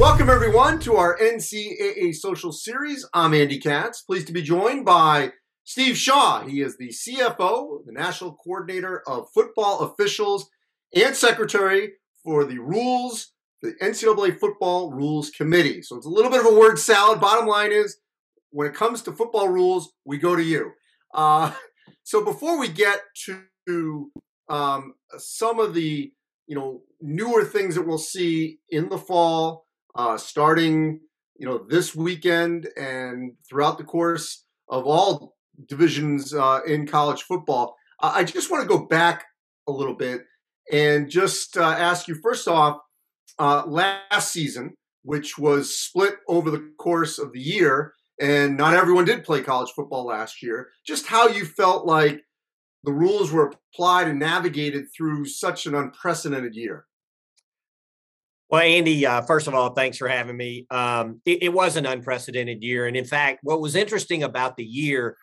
Welcome, everyone, to our NCAA social series. I'm Andy Katz. Pleased to be joined by Steve Shaw. He is the CFO, the National Coordinator of Football Officials, and Secretary for the Rules, the NCAA Football Rules Committee. So it's a little bit of a word salad. Bottom line is, when it comes to football rules, we go to you. Uh, so before we get to um, some of the you know newer things that we'll see in the fall uh, starting you know this weekend and throughout the course of all divisions uh, in college football. I just want to go back a little bit and just uh, ask you first off, uh, last season, which was split over the course of the year, and not everyone did play college football last year, just how you felt like the rules were applied and navigated through such an unprecedented year. Well, Andy, uh, first of all, thanks for having me. Um, it, it, was an unprecedented year. And in fact, what was interesting about the year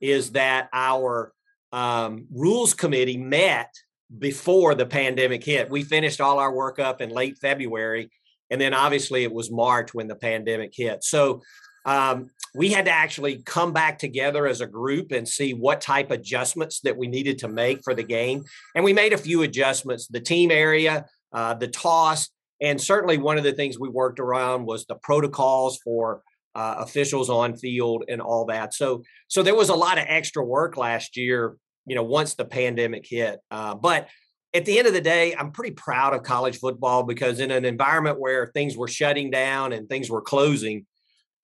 is that our um, rules committee met before the pandemic hit. We finished all our work up in late February. And then obviously it was March when the pandemic hit. So um, we had to actually come back together as a group and see what type of adjustments that we needed to make for the game. And we made a few adjustments the team area, uh, the toss, and certainly one of the things we worked around was the protocols for uh, officials on field and all that. So so there was a lot of extra work last year, you know, once the pandemic hit. Uh, but at the end of the day, I'm pretty proud of college football because in an environment where things were shutting down and things were closing,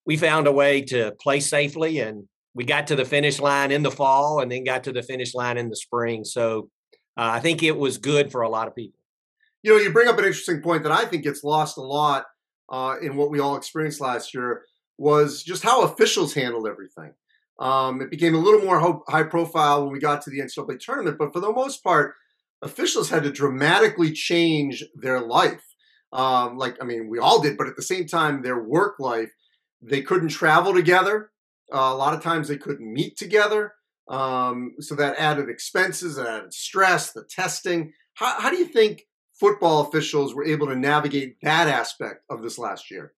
we found a way to play safely and we got to the finish line in the fall and then got to the finish line in the spring. So uh, I think it was good for a lot of people you know, you bring up an interesting point that I think gets lost a lot uh, in what we all experienced last year was just how officials handled everything. Um, it became a little more high profile when we got to the NCAA tournament, but for the most part, officials had to dramatically change their life. Um, like, I mean, we all did, but at the same time, their work life, they couldn't travel together. Uh, a lot of times they couldn't meet together. Um, so that added expenses, that added stress, the testing. How, how do you think football officials were able to navigate that aspect of this last year?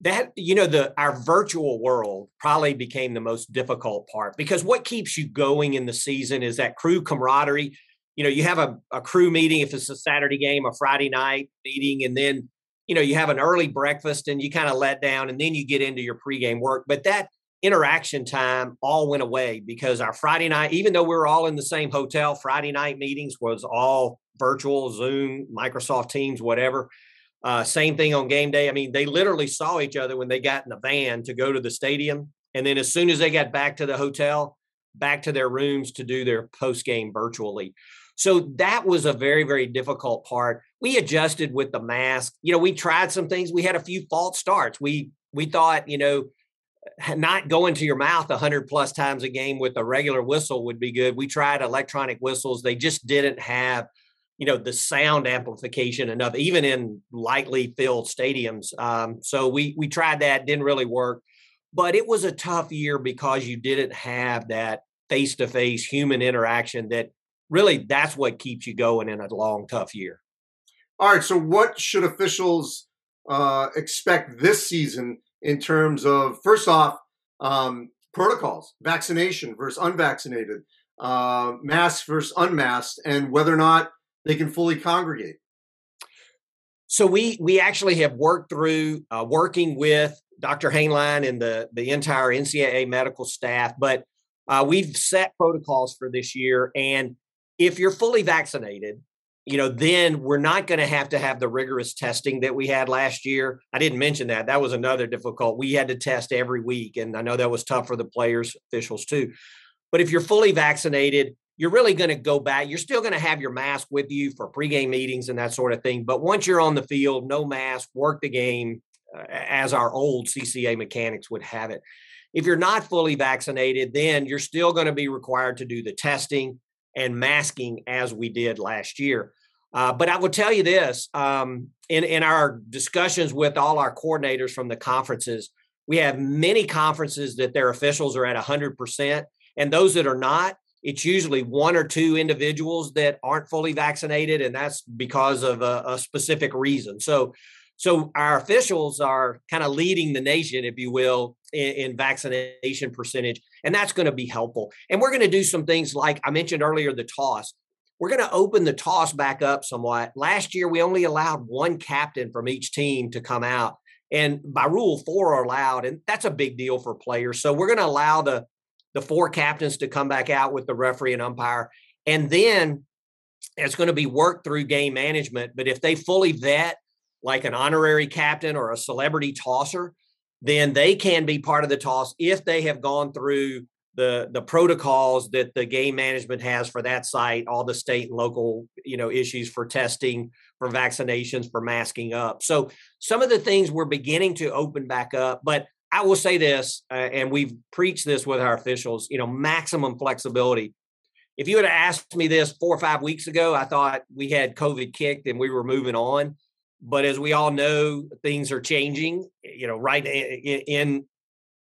That you know the our virtual world probably became the most difficult part because what keeps you going in the season is that crew camaraderie. You know, you have a, a crew meeting if it's a Saturday game, a Friday night meeting, and then you know you have an early breakfast and you kind of let down, and then you get into your pregame work. But that interaction time all went away because our Friday night, even though we were all in the same hotel, Friday night meetings was all virtual, Zoom, Microsoft Teams, whatever. Uh, same thing on game day. I mean, they literally saw each other when they got in the van to go to the stadium. And then as soon as they got back to the hotel, back to their rooms to do their post game virtually. So that was a very, very difficult part. We adjusted with the mask. You know, we tried some things. We had a few false starts. We we thought, you know, not going to your mouth 100 plus times a game with a regular whistle would be good. We tried electronic whistles. They just didn't have, you know, the sound amplification enough, even in lightly filled stadiums. Um, so we we tried that, didn't really work. But it was a tough year because you didn't have that face to face human interaction that really that's what keeps you going in a long, tough year. All right. So what should officials uh, expect this season in terms of first off um, protocols, vaccination versus unvaccinated, uh, versus unmasked, and whether or not they can fully congregate. So we we actually have worked through uh, working with Dr. Hainline and the the entire NCAA medical staff, but uh, we've set protocols for this year. And if you're fully vaccinated, you know, then we're not going to have to have the rigorous testing that we had last year. I didn't mention that. That was another difficult. We had to test every week. And I know that was tough for the players, officials too. But if you're fully vaccinated, you're really going to go back. You're still going to have your mask with you for pregame meetings and that sort of thing. But once you're on the field, no mask, work the game uh, as our old CCA mechanics would have it. If you're not fully vaccinated, then you're still going to be required to do the testing and masking as we did last year. Uh, but I will tell you this um, in, in our discussions with all our coordinators from the conferences, we have many conferences that their officials are at 100%. And those that are not, it's usually one or two individuals that aren't fully vaccinated, and that's because of a, a specific reason. So, So our officials are kind of leading the nation, if you will, in, in vaccination percentage, and that's going to be helpful. And we're going to do some things like I mentioned earlier, the toss. We're going to open the toss back up somewhat. Last year, we only allowed one captain from each team to come out, and by rule, four are allowed, and that's a big deal for players. So we're going to allow the the four captains to come back out with the referee and umpire, and then it's going to be worked through game management. But if they fully vet like an honorary captain or a celebrity tosser, then they can be part of the toss if they have gone through the the protocols that the game management has for that site all the state and local you know issues for testing for vaccinations for masking up. So some of the things we're beginning to open back up but i will say this uh, and we've preached this with our officials you know maximum flexibility. If you had asked me this four or five weeks ago i thought we had covid kicked and we were moving on but as we all know, things are changing. You know, right in, in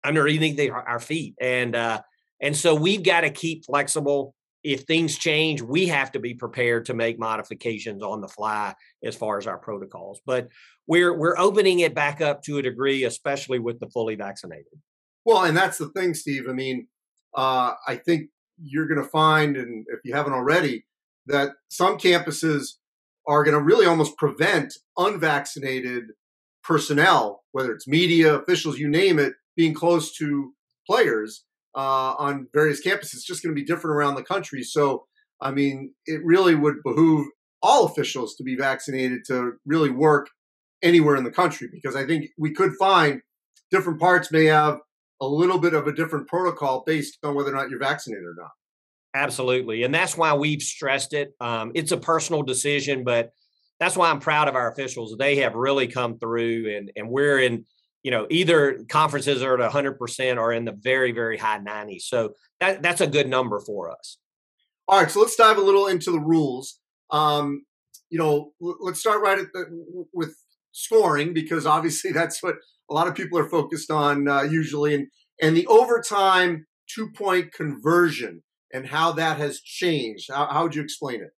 underneath our feet, and uh, and so we've got to keep flexible. If things change, we have to be prepared to make modifications on the fly as far as our protocols. But we're we're opening it back up to a degree, especially with the fully vaccinated. Well, and that's the thing, Steve. I mean, uh, I think you're going to find, and if you haven't already, that some campuses are going to really almost prevent unvaccinated personnel, whether it's media, officials, you name it, being close to players uh, on various campuses. It's just going to be different around the country. So, I mean, it really would behoove all officials to be vaccinated to really work anywhere in the country because I think we could find different parts may have a little bit of a different protocol based on whether or not you're vaccinated or not. Absolutely. And that's why we've stressed it. Um, it's a personal decision, but that's why I'm proud of our officials. They have really come through and, and we're in, you know, either conferences are at 100% or in the very, very high 90s. So that, that's a good number for us. All right. So let's dive a little into the rules. Um, you know, let's start right the, with scoring because obviously that's what a lot of people are focused on uh, usually. And, and the overtime two point conversion and how that has changed. How, how would you explain it?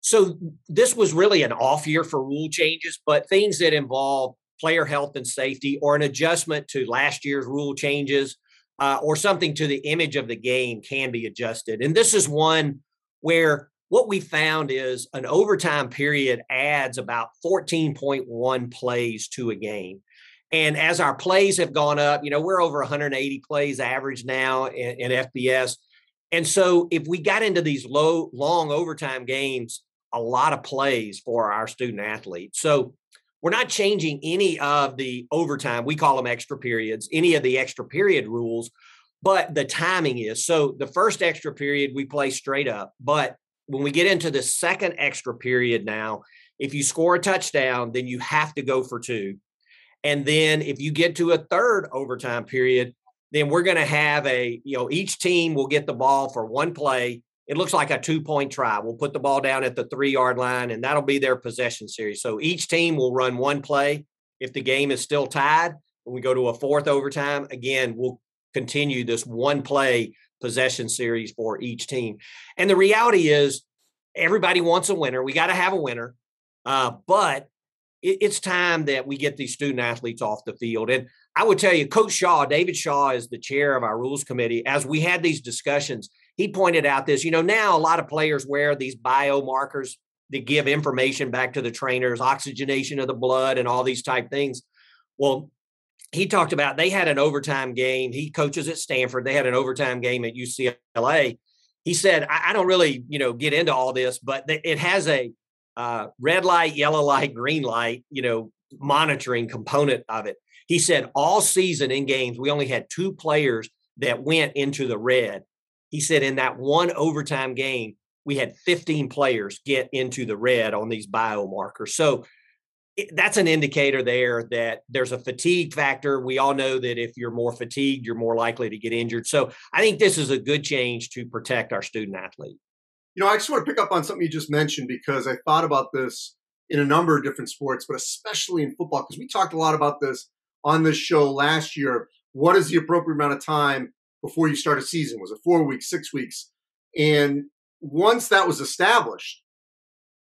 So this was really an off year for rule changes, but things that involve player health and safety or an adjustment to last year's rule changes uh, or something to the image of the game can be adjusted. And this is one where what we found is an overtime period adds about 14.1 plays to a game. And as our plays have gone up, you know, we're over 180 plays average now in, in FBS. And so if we got into these low, long overtime games, a lot of plays for our student athletes. So we're not changing any of the overtime. We call them extra periods, any of the extra period rules, but the timing is. So the first extra period we play straight up. But when we get into the second extra period now, if you score a touchdown, then you have to go for two. And then if you get to a third overtime period, then we're going to have a, you know, each team will get the ball for one play. It looks like a two point try. We'll put the ball down at the three yard line, and that'll be their possession series. So each team will run one play. If the game is still tied, when we go to a fourth overtime, again, we'll continue this one play possession series for each team. And the reality is, everybody wants a winner. We got to have a winner. Uh, but it, it's time that we get these student athletes off the field. And I would tell you, Coach Shaw, David Shaw is the chair of our rules committee. As we had these discussions, he pointed out this. You know, now a lot of players wear these biomarkers that give information back to the trainers, oxygenation of the blood, and all these type things. Well, he talked about they had an overtime game. He coaches at Stanford. They had an overtime game at UCLA. He said, I, I don't really, you know, get into all this, but it has a uh, red light, yellow light, green light, you know, monitoring component of it. He said all season in games, we only had two players that went into the red. He said in that one overtime game, we had 15 players get into the red on these biomarkers. So that's an indicator there that there's a fatigue factor. We all know that if you're more fatigued, you're more likely to get injured. So I think this is a good change to protect our student athlete. You know, I just want to pick up on something you just mentioned because I thought about this in a number of different sports, but especially in football, because we talked a lot about this on this show last year. What is the appropriate amount of time before you start a season? Was it four weeks, six weeks? And once that was established,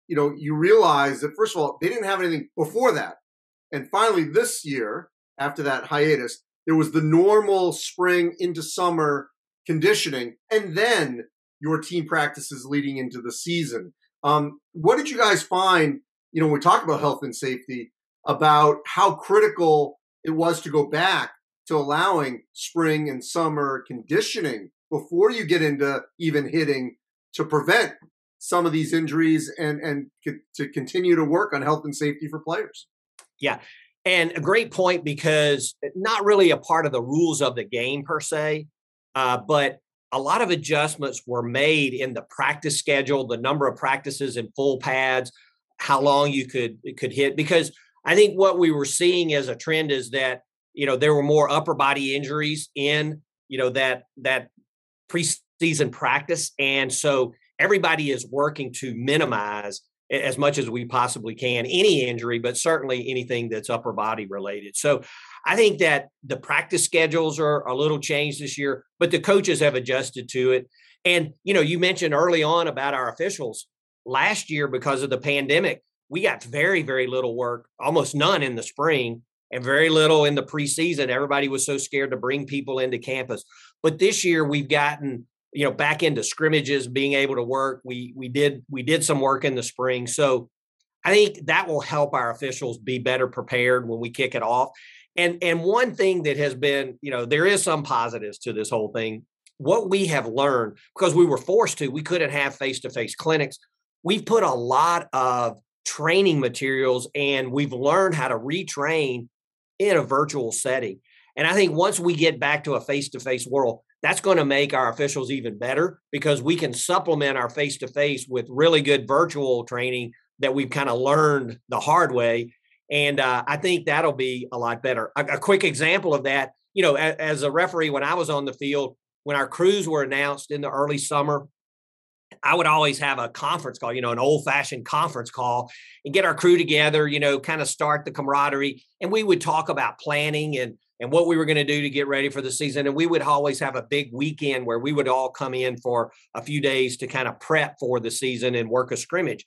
you know, you realize that first of all, they didn't have anything before that. And finally, this year, after that hiatus, there was the normal spring into summer conditioning, and then your team practices leading into the season. Um, what did you guys find? You know, when we talk about health and safety, about how critical it was to go back to allowing spring and summer conditioning before you get into even hitting to prevent some of these injuries and and to continue to work on health and safety for players. Yeah. And a great point because not really a part of the rules of the game per se, uh, but a lot of adjustments were made in the practice schedule, the number of practices in full pads, how long you could could hit. Because I think what we were seeing as a trend is that you know there were more upper body injuries in you know that that preseason practice, and so everybody is working to minimize as much as we possibly can any injury, but certainly anything that's upper body related. So I think that the practice schedules are a little changed this year, but the coaches have adjusted to it. And, you know, you mentioned early on about our officials last year because of the pandemic. We got very, very little work, almost none in the spring and very little in the preseason. Everybody was so scared to bring people into campus. But this year we've gotten you know back into scrimmages being able to work. We we did we did some work in the spring. So i think that will help our officials be better prepared when we kick it off. And and one thing that has been you know there is some positives to this whole thing. What we have learned because we were forced to we couldn't have face-to-face clinics. We've put a lot of training materials and we've learned how to retrain in a virtual setting and i think once we get back to a face-to-face world that's going to make our officials even better because we can supplement our face to face with really good virtual training that we've kind of learned the hard way. And uh, I think that'll be a lot better. A, a quick example of that, you know, as a referee, when I was on the field, when our crews were announced in the early summer, I would always have a conference call, you know, an old fashioned conference call and get our crew together, you know, kind of start the camaraderie. And we would talk about planning and and what we were going to do to get ready for the season. And we would always have a big weekend where we would all come in for a few days to kind of prep for the season and work a scrimmage.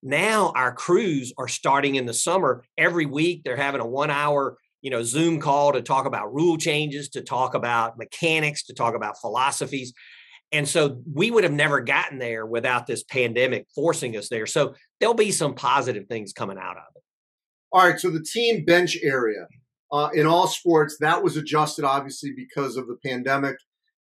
Now our crews are starting in the summer every week. They're having a one hour, you know, Zoom call to talk about rule changes, to talk about mechanics, to talk about philosophies. And so we would have never gotten there without this pandemic forcing us there. So there'll be some positive things coming out of it. All right. So the team bench area, uh, in all sports. That was adjusted, obviously, because of the pandemic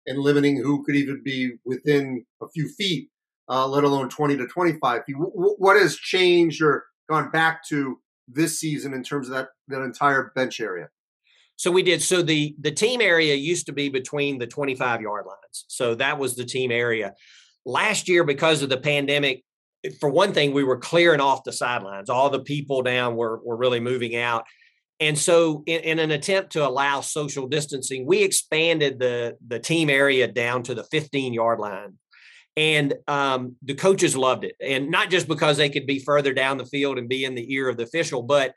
and limiting who could even be within a few feet, uh, let alone 20 to 25 feet. W- what has changed or gone back to this season in terms of that, that entire bench area? So we did. So the the team area used to be between the 25 yard lines. So that was the team area. Last year, because of the pandemic, for one thing, we were clearing off the sidelines. All the people down were were really moving out. And so, in, in, an attempt to allow social distancing, we expanded the the team area down to the 15 yard line, and um, the coaches loved it. And not just because they could be further down the field and be in the ear of the official, but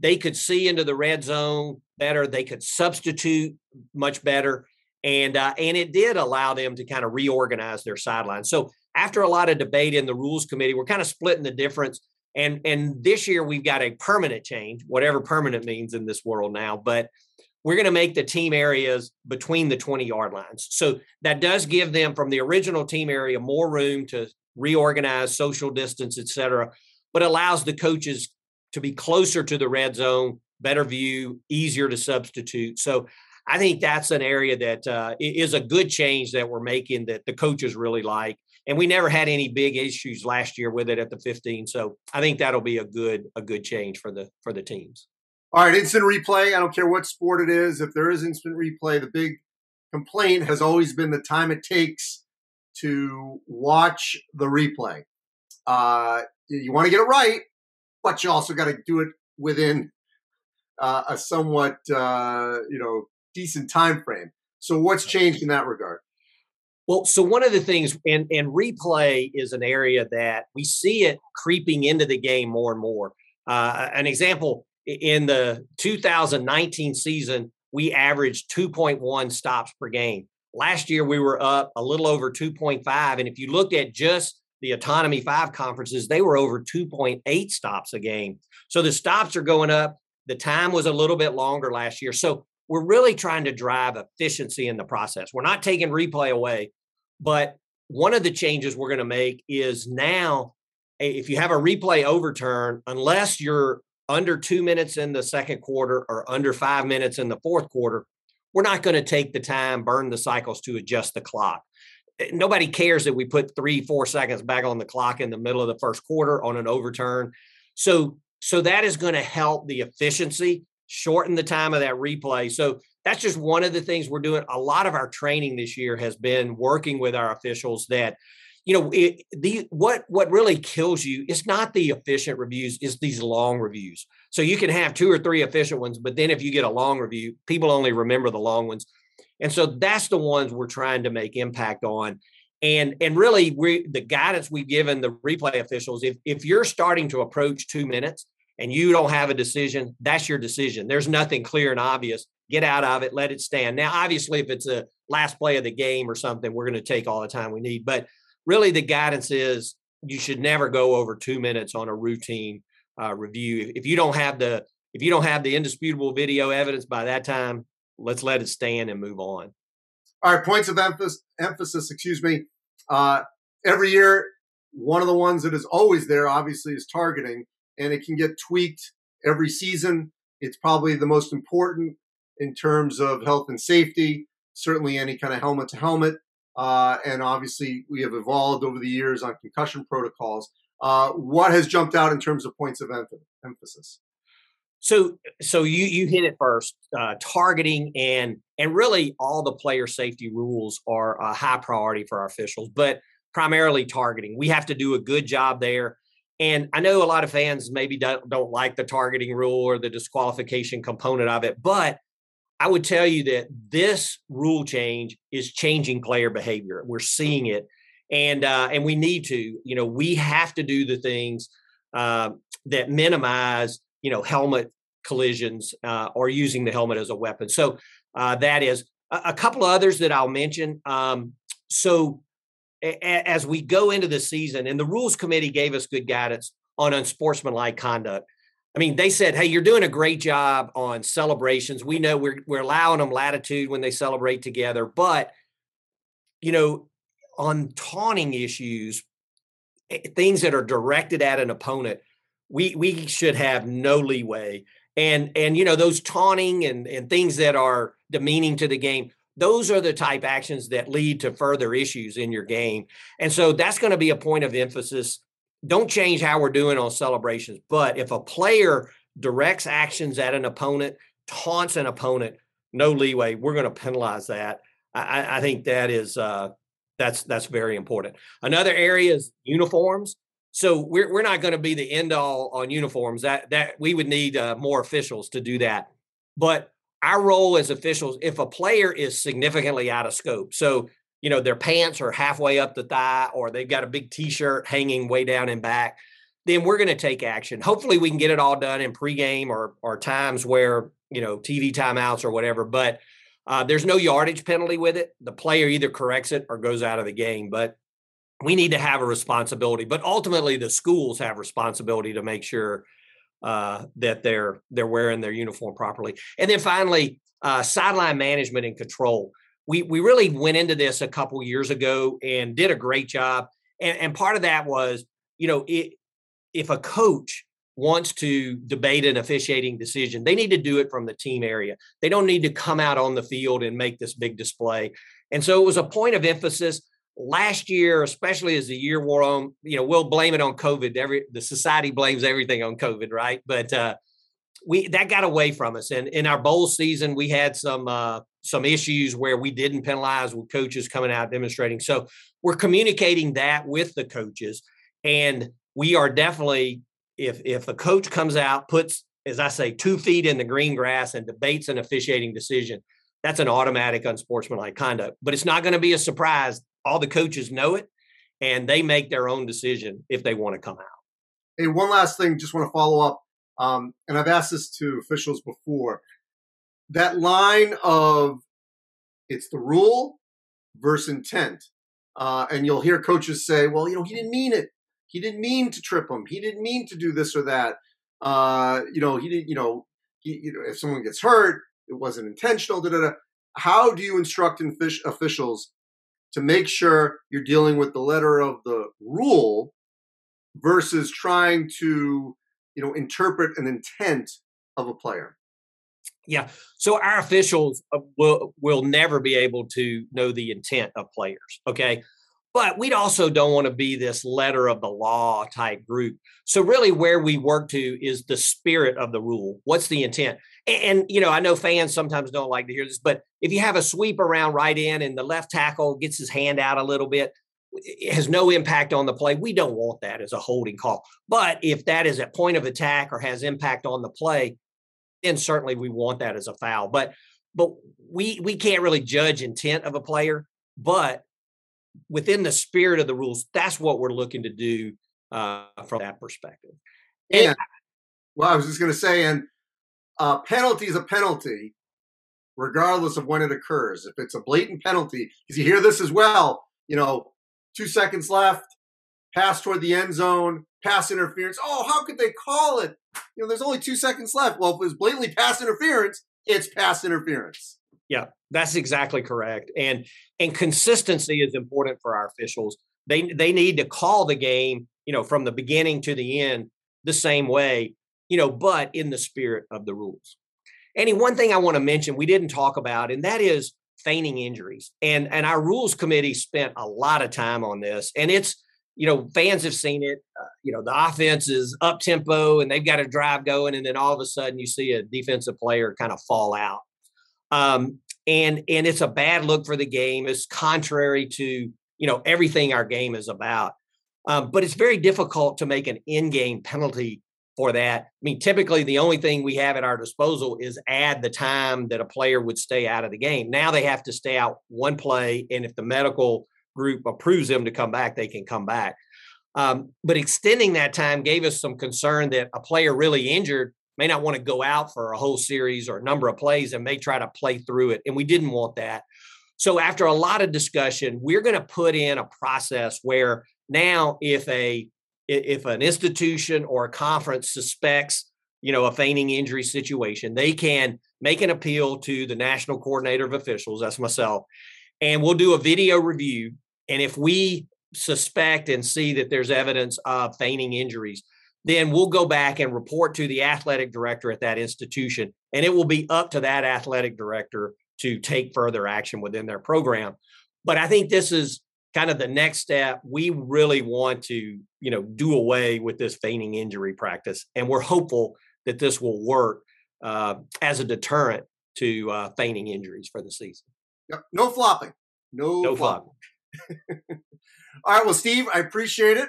they could see into the red zone better. They could substitute much better, and uh, and it did allow them to kind of reorganize their sidelines. So after a lot of debate in the rules committee, we're kind of splitting the difference and and this year we've got a permanent change, whatever permanent means in this world now, but we're going to make the team areas between the 20 yard lines. So that does give them from the original team area more room to reorganize, social distance, et cetera, but allows the coaches to be closer to the red zone, better view, easier to substitute. So I think that's an area that uh, is a good change that we're making that the coaches really like and we never had any big issues last year with it at the 15 so i think that'll be a good a good change for the for the teams all right instant replay i don't care what sport it is if there is instant replay the big complaint has always been the time it takes to watch the replay uh, you want to get it right but you also got to do it within uh, a somewhat uh, you know decent time frame so what's changed in that regard well, so one of the things, and, and replay is an area that we see it creeping into the game more and more. Uh, an example in the 2019 season, we averaged 2.1 stops per game. Last year, we were up a little over 2.5. And if you looked at just the autonomy five conferences, they were over 2.8 stops a game. So the stops are going up. The time was a little bit longer last year. So we're really trying to drive efficiency in the process. We're not taking replay away, but one of the changes we're going to make is now if you have a replay overturn, unless you're under two minutes in the second quarter or under five minutes in the fourth quarter, we're not going to take the time, burn the cycles to adjust the clock. Nobody cares that we put three, four seconds back on the clock in the middle of the first quarter on an overturn. So, so that is going to help the efficiency, shorten the time of that replay. So that's just one of the things we're doing. A lot of our training this year has been working with our officials that you know it, the what what really kills you is not the efficient reviews is these long reviews so you can have two or three efficient ones but then if you get a long review people only remember the long ones and so that's the ones we're trying to make impact on. And and really we the guidance we've given the replay officials if if you're starting to approach two minutes and you don't have a decision that's your decision. There's nothing clear and obvious. Get out of it. Let it stand. Now obviously if it's a last play of the game or something we're going to take all the time we need. But really the guidance is you should never go over two minutes on a routine uh, review. If you don't have the if you don't have the indisputable video evidence by that time, let's let it stand and move on. All right, points of emphasis. Emphasis, excuse me. Uh, every year, one of the ones that is always there, obviously, is targeting, and it can get tweaked every season. It's probably the most important in terms of health and safety. Certainly, any kind of helmet to helmet uh, and obviously, we have evolved over the years on concussion protocols. Uh, what has jumped out in terms of points of emphasis? So, so you you hit it first. Uh, targeting and and really all the player safety rules are a high priority for our officials, but primarily targeting. We have to do a good job there. And I know a lot of fans maybe don't, don't like the targeting rule or the disqualification component of it, but I would tell you that this rule change is changing player behavior. We're seeing it, and uh, and we need to. You know, we have to do the things uh, that minimize you know helmet collisions uh, or using the helmet as a weapon. So uh, that is a, a, couple of others that I'll mention. Um, so a, as we go into the season, and the rules committee gave us good guidance on unsportsmanlike conduct. I mean, they said, "Hey, you're doing a great job on celebrations. We know we're we're allowing them latitude when they celebrate together, but you know, on taunting issues, eh, things that are directed at an opponent, we we should have no leeway. And and you know, those taunting and and things that are demeaning to the game, those are the type actions that lead to further issues in your game. And so that's going to be a point of emphasis don't change how we're doing on celebrations. But if a player directs actions at an opponent, taunts an opponent, no leeway. We're going to penalize that. I, I think that is uh, that's that's very important. Another area is uniforms. So we're we're not going to be the end all on uniforms. That that we would need uh, more officials to do that. But our role as officials, if a player is significantly out of scope, so you know, their pants are halfway up the thigh or they've got a big t-shirt hanging way down in back, then we're going to take action. Hopefully we can get it all done in pregame or or times where, you know, TV timeouts or whatever, but uh, there's no yardage penalty with it. The player either corrects it or goes out of the game, but we need to have a responsibility. But ultimately the schools have responsibility to make sure uh, that they're they're wearing their uniform properly. And then finally, uh, sideline management and control we we really went into this a couple years ago and did a great job. And, and part of that was, you know, it, if a coach wants to debate an officiating decision, they need to do it from the team area. They don't need to come out on the field and make this big display. And so it was a point of emphasis last year, especially as the year wore on. You know, we'll blame it on COVID. Every the society blames everything on COVID, right? But uh, we that got away from us. And in our bowl season, we had some uh, some issues where we didn't penalize with coaches coming out demonstrating. So we're communicating that with the coaches, and we are definitely if if a coach comes out puts as I say two feet in the green grass and debates an officiating decision, that's an automatic unsportsmanlike conduct. But it's not going to be a surprise. All the coaches know it, and they make their own decision if they want to come out. Hey, one last thing, just want to follow up, um, and I've asked this to officials before that line of it's the rule versus intent. Uh, and you'll hear coaches say, well, you know, he didn't mean it. He didn't mean to trip him. He didn't mean to do this or that. Uh, you know, he didn't, you know, you know, if someone gets hurt, it wasn't intentional. Da, da, da. How do you instruct officials to make sure you're dealing with the letter of the rule versus trying to, you know, interpret an intent of a player? Yeah. So our officials uh, will will never be able to know the intent of players. Okay. But we also don't want to be this letter of the law type group. So really where we work to is the spirit of the rule. What's the intent? And, and, you know, I know fans sometimes don't like to hear this, but if you have a sweep around right in and the left tackle gets his hand out a little bit, it has no impact on the play. We don't want that as a holding call. But if that is a point of attack or has impact on the play, then certainly we want that as a foul. But but we we can't really judge intent of a player, but within the spirit of the rules, that's what we're looking to do uh, from that perspective. And, and well, I was just going to say, and uh, penalty is a penalty, regardless of when it occurs. If it's a blatant penalty, because you hear this as well, you know, two seconds left, pass toward the end zone, pass interference. Oh, how could they call it? You know, there's only two seconds left. Well, if it was blatantly pass interference, it's pass interference. Yeah, that's exactly correct. And and consistency is important for our officials. They they need to call the game, you know, from the beginning to the end the same way, you know, but in the spirit of the rules. Any one thing I want to mention we didn't talk about, and that is feigning injuries. And and our rules committee spent a lot of time on this, and it's you know fans have seen it. Uh, you know the offense is up tempo and they've got a drive going, and then all of a sudden you see a defensive player kind of fall out. Um, and and it's a bad look for the game. It's contrary to you know everything our game is about. Um, but it's very difficult to make an in-game penalty for that. I mean, typically the only thing we have at our disposal is add the time that a player would stay out of the game. Now they have to stay out one play, and if the medical group approves them to come back, they can come back. Um, but extending that time gave us some concern that a player really injured may not want to go out for a whole series or a number of plays and may try to play through it. And we didn't want that. So after a lot of discussion, we're going to put in a process where now if a if an institution or a conference suspects you know a feigning injury situation they can make an appeal to the national coordinator of officials that's myself and we'll do a video review and if we suspect and see that there's evidence of feigning injuries then we'll go back and report to the athletic director at that institution. And it will be up to that athletic director to take further action within their program. But I think this is kind of the next step. We really want to, you know, do away with this feigning injury practice. And we're hopeful that this will work uh, as a deterrent to uh, feigning injuries for the season. Yep. No flopping. No, no flopping. flopping. All right. Well, Steve, I appreciate it.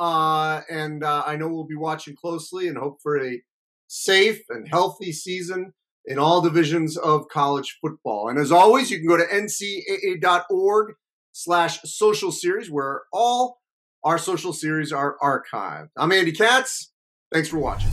Uh, and uh, I know we'll be watching closely and hope for a safe and healthy season in all divisions of college football. And as always, you can go to ncaa.org slash social series where all our social series are archived. I'm Andy Katz. Thanks for watching.